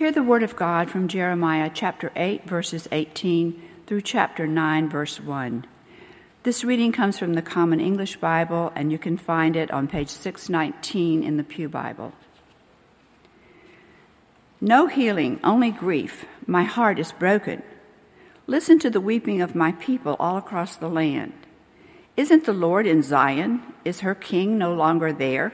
Hear the word of God from Jeremiah chapter 8, verses 18 through chapter 9, verse 1. This reading comes from the Common English Bible, and you can find it on page 619 in the Pew Bible. No healing, only grief. My heart is broken. Listen to the weeping of my people all across the land. Isn't the Lord in Zion? Is her king no longer there?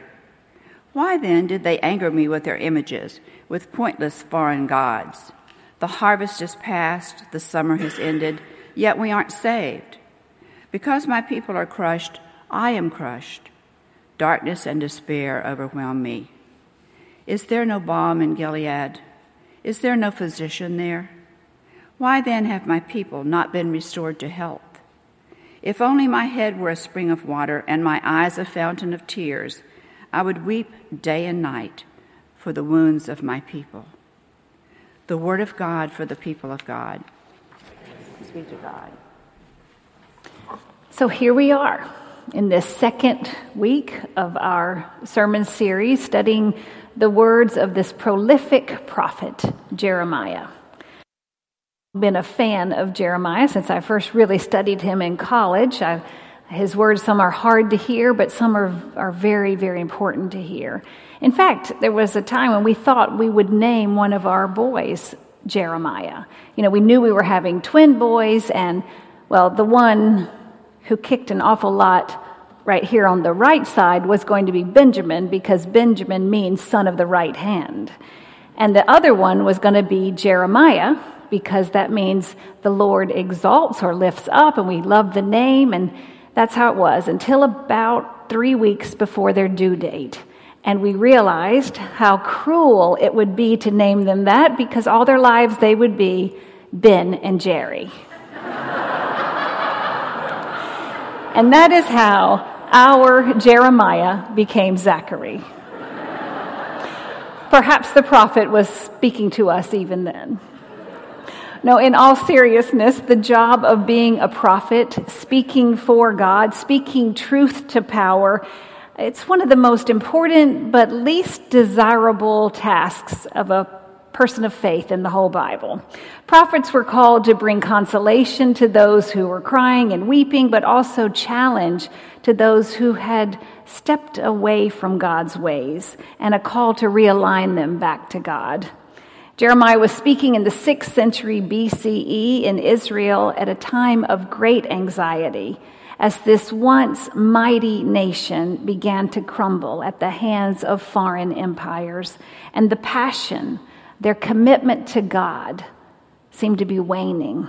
Why then did they anger me with their images, with pointless foreign gods? The harvest is past, the summer has ended, yet we aren't saved. Because my people are crushed, I am crushed. Darkness and despair overwhelm me. Is there no balm in Gilead? Is there no physician there? Why then have my people not been restored to health? If only my head were a spring of water and my eyes a fountain of tears, I would weep day and night for the wounds of my people. The word of God for the people of God. Thanks be to God. So here we are in this second week of our sermon series studying the words of this prolific prophet, Jeremiah. I've been a fan of Jeremiah since I first really studied him in college. I've his words, some are hard to hear, but some are, are very, very important to hear. In fact, there was a time when we thought we would name one of our boys Jeremiah. You know, we knew we were having twin boys, and, well, the one who kicked an awful lot right here on the right side was going to be Benjamin because Benjamin means son of the right hand. And the other one was going to be Jeremiah because that means the Lord exalts or lifts up, and we love the name. And that's how it was until about three weeks before their due date. And we realized how cruel it would be to name them that because all their lives they would be Ben and Jerry. and that is how our Jeremiah became Zachary. Perhaps the prophet was speaking to us even then. No, in all seriousness, the job of being a prophet, speaking for God, speaking truth to power, it's one of the most important but least desirable tasks of a person of faith in the whole Bible. Prophets were called to bring consolation to those who were crying and weeping, but also challenge to those who had stepped away from God's ways and a call to realign them back to God. Jeremiah was speaking in the 6th century BCE in Israel at a time of great anxiety as this once mighty nation began to crumble at the hands of foreign empires, and the passion, their commitment to God, seemed to be waning.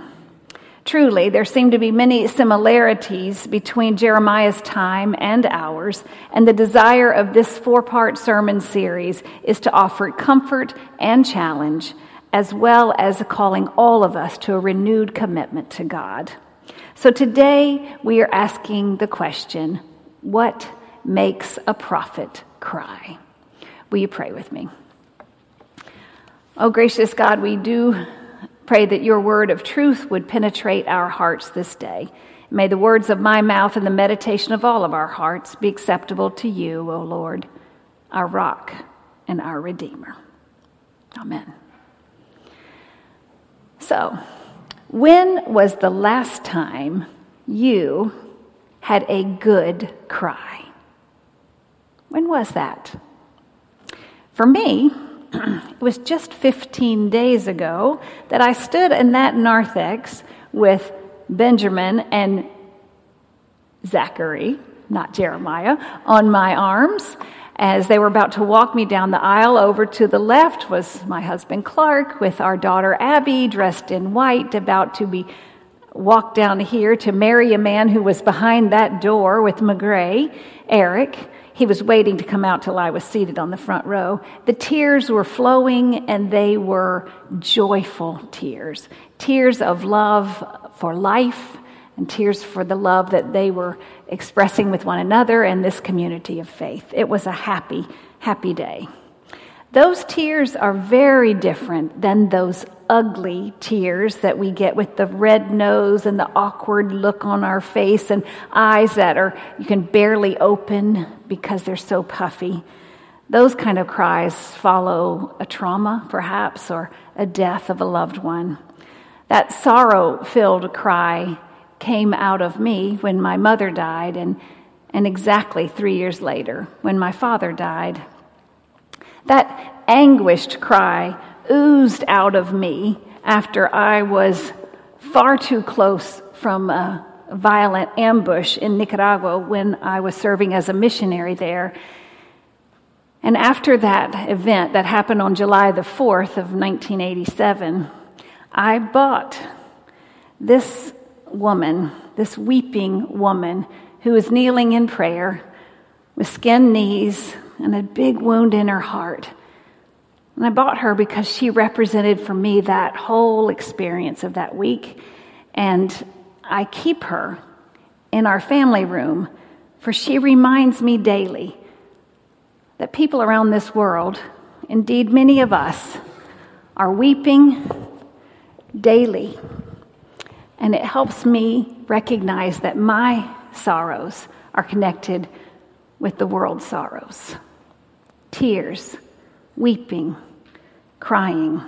Truly, there seem to be many similarities between Jeremiah's time and ours, and the desire of this four part sermon series is to offer comfort and challenge, as well as calling all of us to a renewed commitment to God. So today we are asking the question what makes a prophet cry? Will you pray with me? Oh, gracious God, we do Pray that your word of truth would penetrate our hearts this day. May the words of my mouth and the meditation of all of our hearts be acceptable to you, O Lord, our rock and our Redeemer. Amen. So, when was the last time you had a good cry? When was that? For me, it was just 15 days ago that I stood in that narthex with Benjamin and Zachary, not Jeremiah, on my arms. As they were about to walk me down the aisle, over to the left was my husband Clark with our daughter Abby dressed in white, about to be walked down here to marry a man who was behind that door with McGray, Eric. He was waiting to come out till I was seated on the front row. The tears were flowing and they were joyful tears. Tears of love for life and tears for the love that they were expressing with one another and this community of faith. It was a happy, happy day. Those tears are very different than those ugly tears that we get with the red nose and the awkward look on our face and eyes that are you can barely open because they're so puffy. Those kind of cries follow a trauma, perhaps, or a death of a loved one. That sorrow filled cry came out of me when my mother died, and, and exactly three years later when my father died. That anguished cry oozed out of me after I was far too close from a violent ambush in Nicaragua when I was serving as a missionary there. And after that event that happened on July the 4th of 1987, I bought this woman, this weeping woman who was kneeling in prayer with skinned knees and a big wound in her heart. And I bought her because she represented for me that whole experience of that week. And I keep her in our family room, for she reminds me daily that people around this world, indeed many of us, are weeping daily. And it helps me recognize that my sorrows are connected with the world's sorrows. Tears, weeping, crying.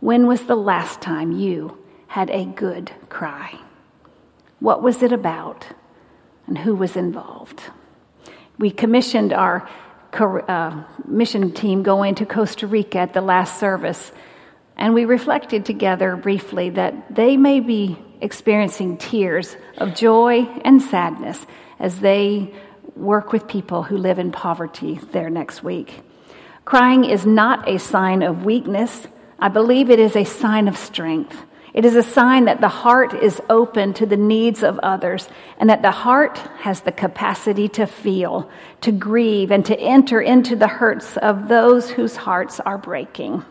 When was the last time you had a good cry? What was it about? And who was involved? We commissioned our uh, mission team go into Costa Rica at the last service, and we reflected together briefly that they may be experiencing tears of joy and sadness as they work with people who live in poverty there next week. Crying is not a sign of weakness. I believe it is a sign of strength. It is a sign that the heart is open to the needs of others and that the heart has the capacity to feel, to grieve, and to enter into the hurts of those whose hearts are breaking.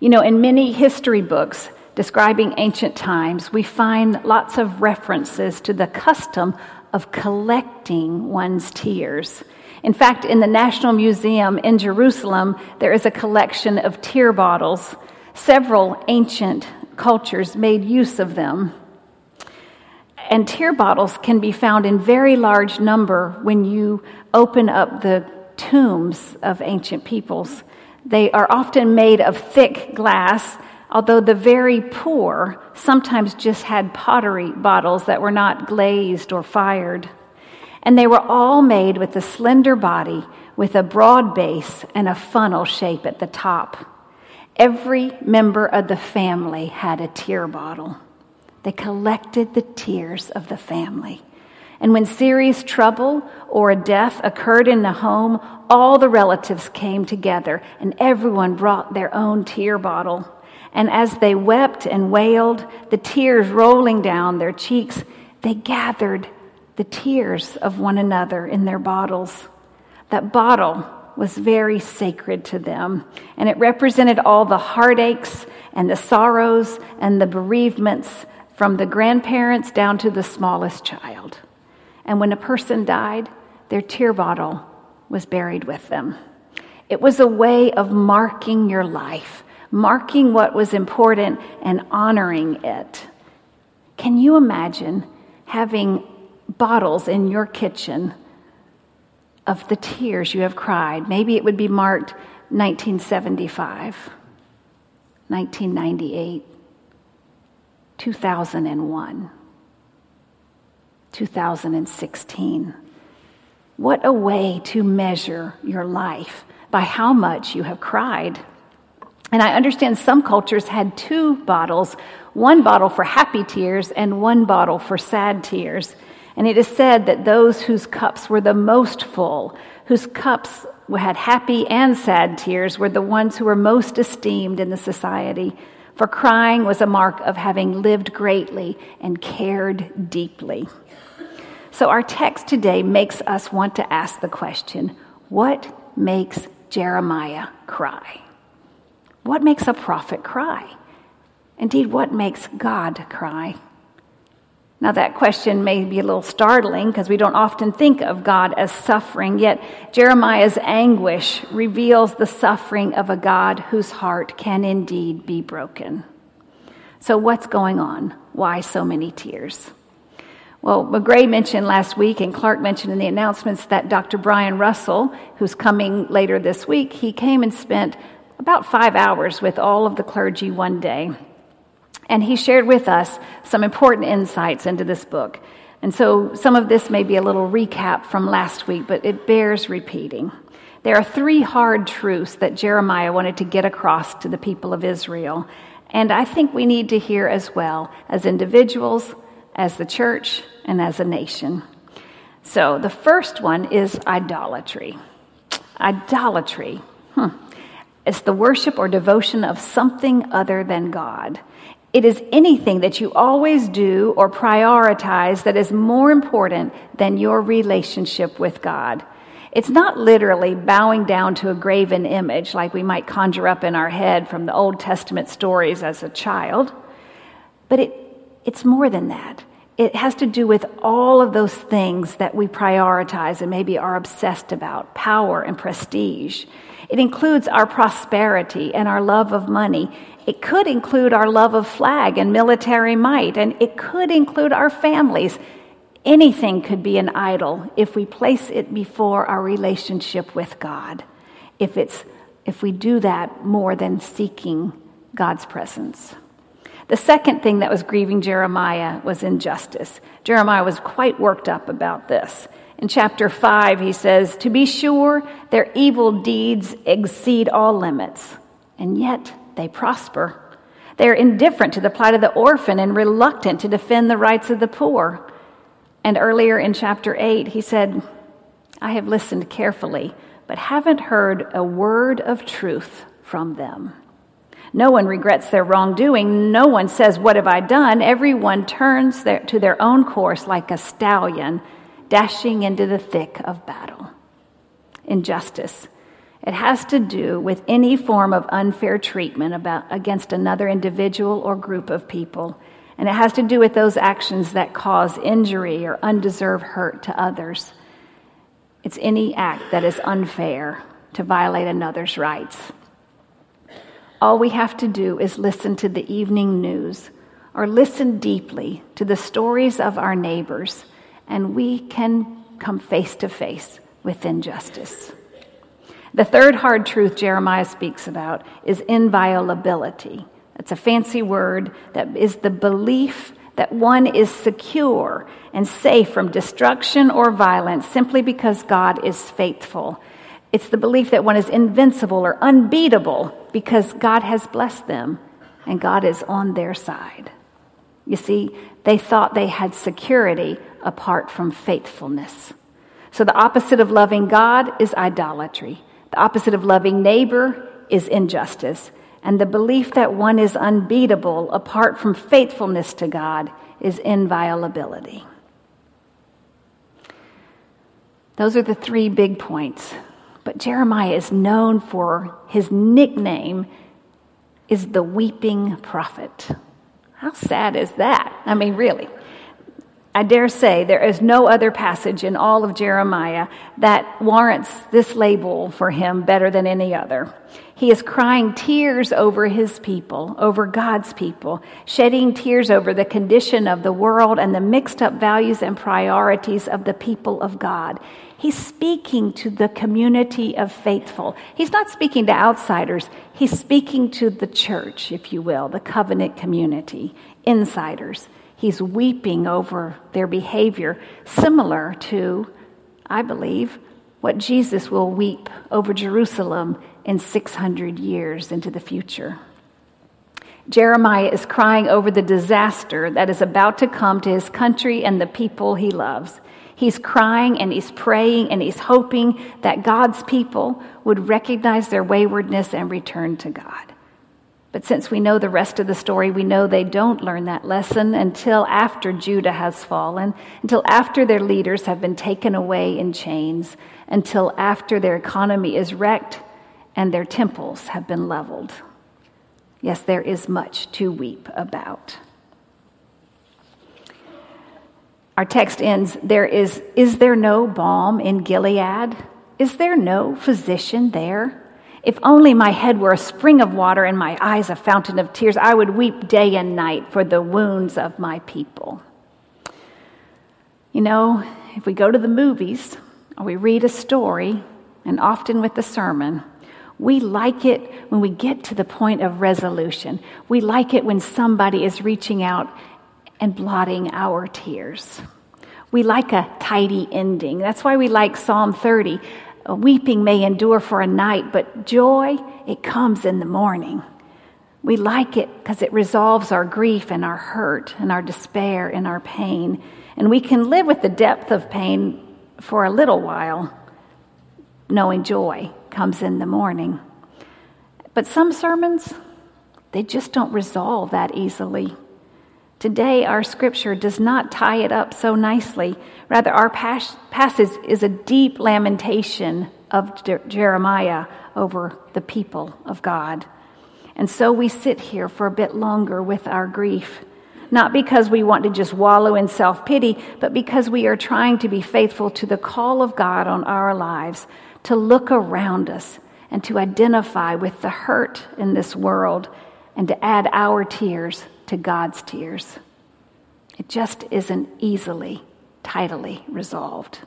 You know, in many history books describing ancient times, we find lots of references to the custom of collecting one's tears. In fact, in the National Museum in Jerusalem, there is a collection of tear bottles Several ancient cultures made use of them. And tear bottles can be found in very large number when you open up the tombs of ancient peoples. They are often made of thick glass, although the very poor sometimes just had pottery bottles that were not glazed or fired. And they were all made with a slender body with a broad base and a funnel shape at the top. Every member of the family had a tear bottle. They collected the tears of the family. And when serious trouble or a death occurred in the home, all the relatives came together and everyone brought their own tear bottle. And as they wept and wailed, the tears rolling down their cheeks, they gathered the tears of one another in their bottles. That bottle was very sacred to them, and it represented all the heartaches and the sorrows and the bereavements from the grandparents down to the smallest child. And when a person died, their tear bottle was buried with them. It was a way of marking your life, marking what was important and honoring it. Can you imagine having bottles in your kitchen of the tears you have cried. Maybe it would be marked 1975, 1998, 2001, 2016. What a way to measure your life by how much you have cried. And I understand some cultures had two bottles one bottle for happy tears and one bottle for sad tears. And it is said that those whose cups were the most full, whose cups had happy and sad tears, were the ones who were most esteemed in the society. For crying was a mark of having lived greatly and cared deeply. So, our text today makes us want to ask the question what makes Jeremiah cry? What makes a prophet cry? Indeed, what makes God cry? Now, that question may be a little startling because we don't often think of God as suffering, yet Jeremiah's anguish reveals the suffering of a God whose heart can indeed be broken. So, what's going on? Why so many tears? Well, McGray mentioned last week, and Clark mentioned in the announcements that Dr. Brian Russell, who's coming later this week, he came and spent about five hours with all of the clergy one day. And he shared with us some important insights into this book. And so some of this may be a little recap from last week, but it bears repeating. There are three hard truths that Jeremiah wanted to get across to the people of Israel. And I think we need to hear as well as individuals, as the church, and as a nation. So the first one is idolatry. Idolatry. Hmm. It's the worship or devotion of something other than God. It is anything that you always do or prioritize that is more important than your relationship with God. It's not literally bowing down to a graven image like we might conjure up in our head from the Old Testament stories as a child, but it, it's more than that. It has to do with all of those things that we prioritize and maybe are obsessed about power and prestige. It includes our prosperity and our love of money. It could include our love of flag and military might, and it could include our families. Anything could be an idol if we place it before our relationship with God. If, it's, if we do that more than seeking God's presence. The second thing that was grieving Jeremiah was injustice. Jeremiah was quite worked up about this. In chapter 5, he says, To be sure, their evil deeds exceed all limits, and yet they prosper. They are indifferent to the plight of the orphan and reluctant to defend the rights of the poor. And earlier in chapter 8, he said, I have listened carefully, but haven't heard a word of truth from them. No one regrets their wrongdoing. No one says, What have I done? Everyone turns their, to their own course like a stallion dashing into the thick of battle. Injustice. It has to do with any form of unfair treatment about, against another individual or group of people. And it has to do with those actions that cause injury or undeserved hurt to others. It's any act that is unfair to violate another's rights. All we have to do is listen to the evening news or listen deeply to the stories of our neighbors, and we can come face to face with injustice. The third hard truth Jeremiah speaks about is inviolability. It's a fancy word that is the belief that one is secure and safe from destruction or violence simply because God is faithful it's the belief that one is invincible or unbeatable because God has blessed them and God is on their side. You see, they thought they had security apart from faithfulness. So the opposite of loving God is idolatry. The opposite of loving neighbor is injustice. And the belief that one is unbeatable apart from faithfulness to God is inviolability. Those are the three big points but Jeremiah is known for his nickname is the weeping prophet. How sad is that? I mean, really. I dare say there is no other passage in all of Jeremiah that warrants this label for him better than any other. He is crying tears over his people, over God's people, shedding tears over the condition of the world and the mixed up values and priorities of the people of God. He's speaking to the community of faithful. He's not speaking to outsiders. He's speaking to the church, if you will, the covenant community, insiders. He's weeping over their behavior, similar to, I believe, what Jesus will weep over Jerusalem in 600 years into the future. Jeremiah is crying over the disaster that is about to come to his country and the people he loves. He's crying and he's praying and he's hoping that God's people would recognize their waywardness and return to God. But since we know the rest of the story, we know they don't learn that lesson until after Judah has fallen, until after their leaders have been taken away in chains, until after their economy is wrecked and their temples have been leveled. Yes, there is much to weep about. Our text ends there is, is there no balm in Gilead? Is there no physician there? If only my head were a spring of water and my eyes a fountain of tears, I would weep day and night for the wounds of my people. You know, if we go to the movies or we read a story, and often with the sermon, we like it when we get to the point of resolution. We like it when somebody is reaching out and blotting our tears. We like a tidy ending. That's why we like Psalm 30. Weeping may endure for a night, but joy, it comes in the morning. We like it because it resolves our grief and our hurt and our despair and our pain. And we can live with the depth of pain for a little while, knowing joy comes in the morning. But some sermons, they just don't resolve that easily. Today, our scripture does not tie it up so nicely. Rather, our pas- passage is a deep lamentation of Je- Jeremiah over the people of God. And so we sit here for a bit longer with our grief not because we want to just wallow in self pity, but because we are trying to be faithful to the call of God on our lives to look around us and to identify with the hurt in this world and to add our tears to God's tears. It just isn't easily, tidily resolved.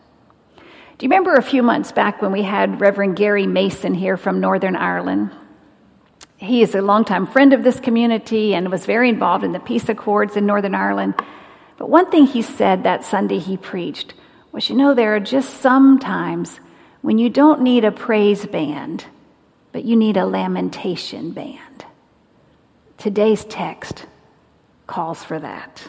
Do you remember a few months back when we had Reverend Gary Mason here from Northern Ireland? He is a longtime friend of this community and was very involved in the peace accords in Northern Ireland. But one thing he said that Sunday he preached was you know, there are just some times when you don't need a praise band, but you need a lamentation band. Today's text calls for that.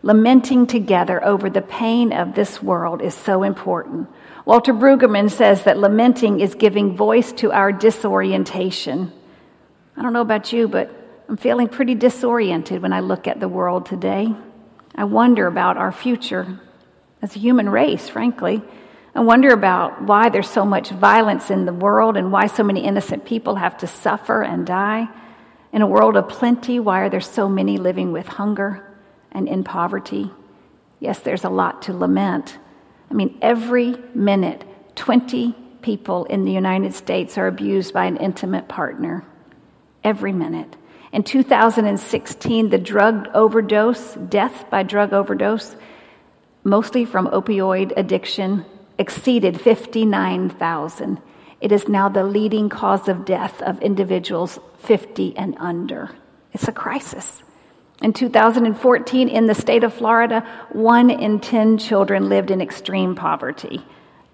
Lamenting together over the pain of this world is so important. Walter Brueggemann says that lamenting is giving voice to our disorientation. I don't know about you, but I'm feeling pretty disoriented when I look at the world today. I wonder about our future as a human race, frankly. I wonder about why there's so much violence in the world and why so many innocent people have to suffer and die. In a world of plenty, why are there so many living with hunger and in poverty? Yes, there's a lot to lament. I mean, every minute, 20 people in the United States are abused by an intimate partner. Every minute. In 2016, the drug overdose, death by drug overdose, mostly from opioid addiction, exceeded 59,000. It is now the leading cause of death of individuals 50 and under. It's a crisis. In 2014, in the state of Florida, one in 10 children lived in extreme poverty.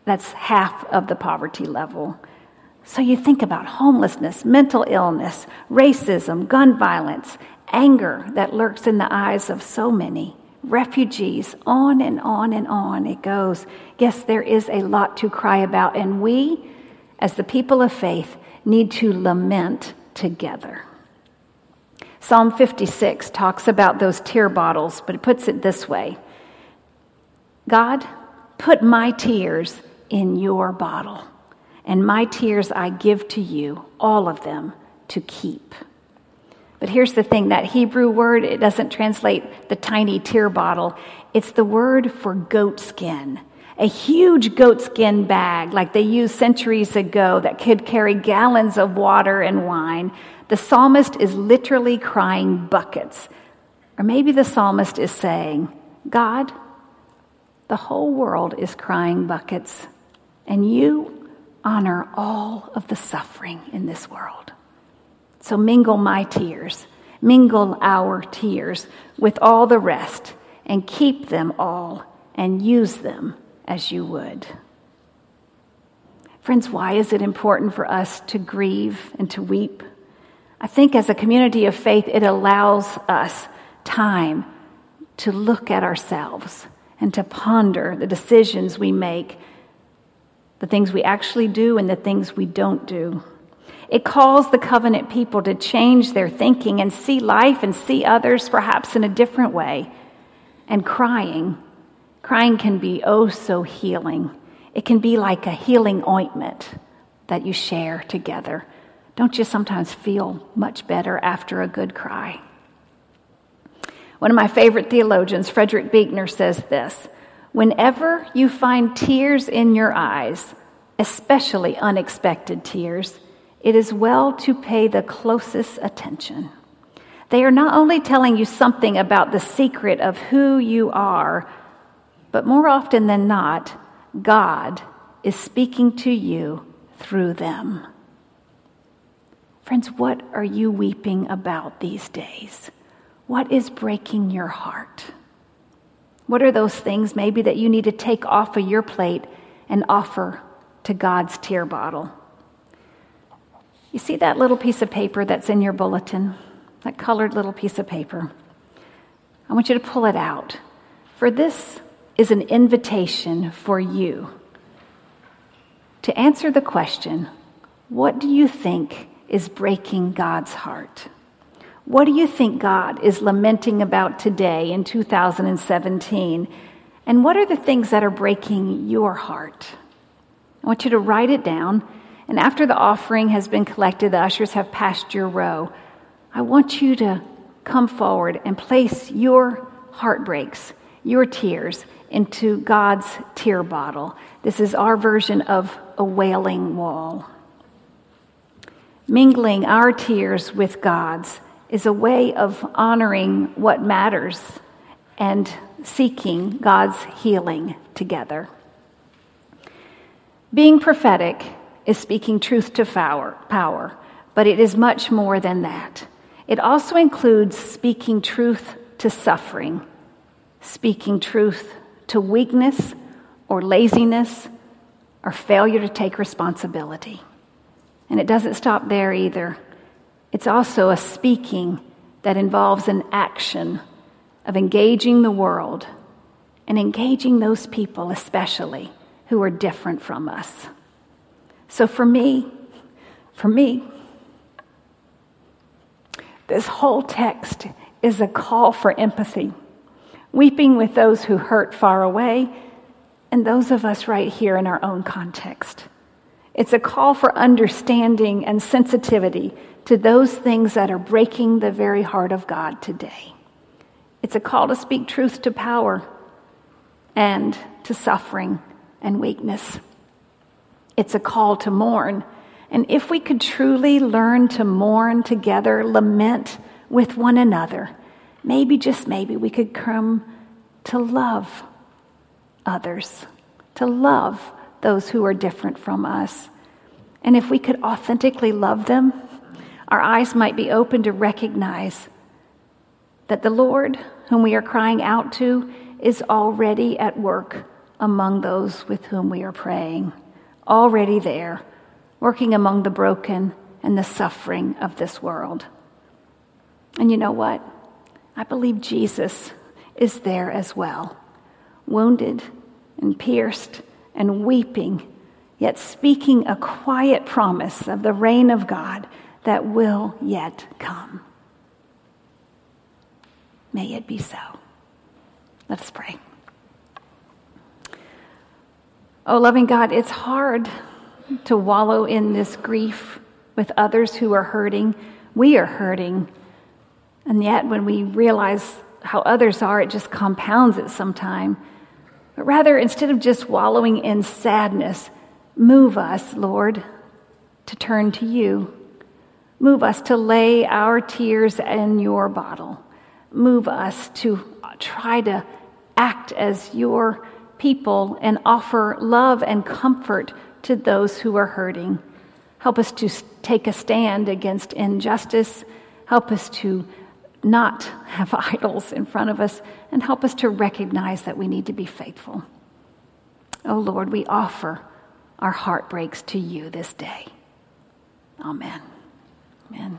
That's half of the poverty level. So you think about homelessness, mental illness, racism, gun violence, anger that lurks in the eyes of so many, refugees, on and on and on it goes. Yes, there is a lot to cry about, and we, as the people of faith, need to lament together. Psalm 56 talks about those tear bottles, but it puts it this way God, put my tears in your bottle, and my tears I give to you, all of them, to keep. But here's the thing that Hebrew word, it doesn't translate the tiny tear bottle. It's the word for goat skin. A huge goat skin bag, like they used centuries ago, that could carry gallons of water and wine. The psalmist is literally crying buckets. Or maybe the psalmist is saying, God, the whole world is crying buckets, and you honor all of the suffering in this world. So mingle my tears, mingle our tears with all the rest, and keep them all and use them as you would. Friends, why is it important for us to grieve and to weep? I think as a community of faith, it allows us time to look at ourselves and to ponder the decisions we make, the things we actually do and the things we don't do. It calls the covenant people to change their thinking and see life and see others perhaps in a different way. And crying, crying can be oh so healing. It can be like a healing ointment that you share together. Don't you sometimes feel much better after a good cry? One of my favorite theologians, Frederick Buechner, says this Whenever you find tears in your eyes, especially unexpected tears, it is well to pay the closest attention. They are not only telling you something about the secret of who you are, But more often than not, God is speaking to you through them. Friends, what are you weeping about these days? What is breaking your heart? What are those things maybe that you need to take off of your plate and offer to God's tear bottle? You see that little piece of paper that's in your bulletin? That colored little piece of paper? I want you to pull it out. For this is an invitation for you to answer the question what do you think is breaking God's heart? What do you think God is lamenting about today in 2017? And what are the things that are breaking your heart? I want you to write it down. And after the offering has been collected, the ushers have passed your row. I want you to come forward and place your heartbreaks, your tears into God's tear bottle. This is our version of a wailing wall. Mingling our tears with God's is a way of honoring what matters and seeking God's healing together. Being prophetic is speaking truth to power, but it is much more than that. It also includes speaking truth to suffering, speaking truth to weakness or laziness or failure to take responsibility. And it doesn't stop there either. It's also a speaking that involves an action of engaging the world and engaging those people, especially who are different from us. So for me, for me, this whole text is a call for empathy, weeping with those who hurt far away and those of us right here in our own context. It's a call for understanding and sensitivity to those things that are breaking the very heart of God today. It's a call to speak truth to power and to suffering and weakness. It's a call to mourn. And if we could truly learn to mourn together, lament with one another, maybe, just maybe, we could come to love others, to love those who are different from us. And if we could authentically love them, our eyes might be open to recognize that the Lord, whom we are crying out to, is already at work among those with whom we are praying, already there, working among the broken and the suffering of this world. And you know what? I believe Jesus is there as well, wounded and pierced and weeping, yet speaking a quiet promise of the reign of God that will yet come. May it be so. Let us pray. Oh, loving God, it's hard to wallow in this grief with others who are hurting. We are hurting. And yet, when we realize how others are, it just compounds it sometimes. But rather, instead of just wallowing in sadness, move us, Lord, to turn to you. Move us to lay our tears in your bottle. Move us to try to act as your people and offer love and comfort to those who are hurting. Help us to take a stand against injustice. Help us to not have idols in front of us and help us to recognize that we need to be faithful. Oh Lord, we offer our heartbreaks to you this day. Amen. Amen.